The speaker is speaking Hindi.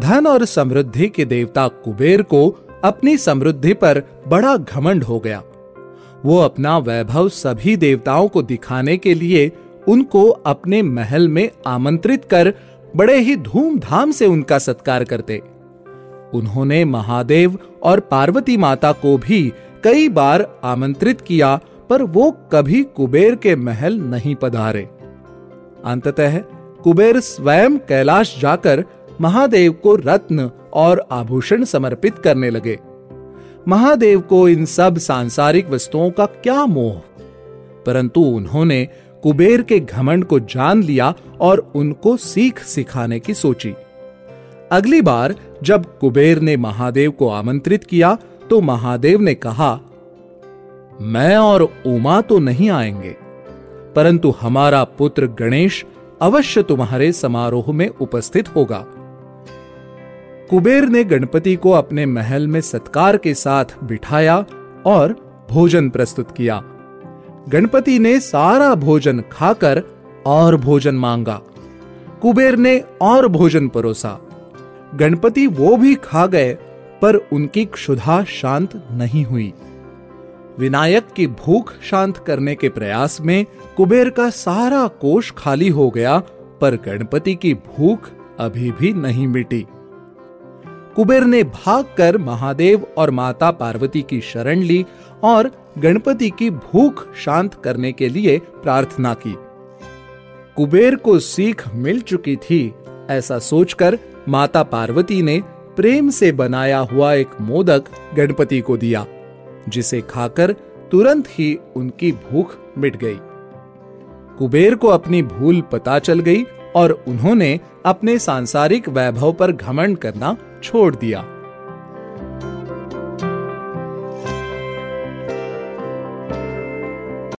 धन और समृद्धि के देवता कुबेर को अपनी समृद्धि पर बड़ा घमंड हो गया। वो अपना वैभव सभी देवताओं को दिखाने के लिए उनको अपने महल में आमंत्रित कर बड़े ही धूमधाम से उनका सत्कार करते। उन्होंने महादेव और पार्वती माता को भी कई बार आमंत्रित किया, पर वो कभी कुबेर के महल नहीं पधारे। अंततः कुबेर स्वयं कैलाश जाकर महादेव को रत्न और आभूषण समर्पित करने लगे। महादेव को इन सब सांसारिक वस्तुओं का क्या मोह? परंतु उन्होंने कुबेर के घमंड को जान लिया और उनको सीख सिखाने की सोची। अगली बार जब कुबेर ने महादेव को आमंत्रित किया तो महादेव ने कहा, मैं और उमा तो नहीं आएँगे, परंतु हमारा पुत्र गणेश अवश्य तुम्हारे समारोह में उपस्थित होगा। कुबेर ने गणपति को अपने महल में सत्कार के साथ बिठाया और भोजन प्रस्तुत किया। गणपति ने सारा भोजन खाकर और भोजन मांगा। कुबेर ने और भोजन परोसा। गणपति वो भी खा गए, पर उनकी क्षुधा शांत नहीं हुई। विनायक की भूख शांत करने के प्रयास में कुबेर का सारा कोष खाली हो गया, पर गणपति की भूख अभी भी नहीं मिटी। कुबेर ने भागकर महादेव और माता पार्वती की शरण ली और गणपति की भूख शांत करने के लिए प्रार्थना की। कुबेर को सीख मिल चुकी थी, ऐसा सोचकर माता पार्वती ने प्रेम से बनाया हुआ एक मोदक गणपति को दिया, जिसे खाकर तुरंत ही उनकी भूख मिट गई। कुबेर को अपनी भूल पता चल गई और उन्होंने अपने सांसारिक वैभव पर घमंड करना छोड़ दिया।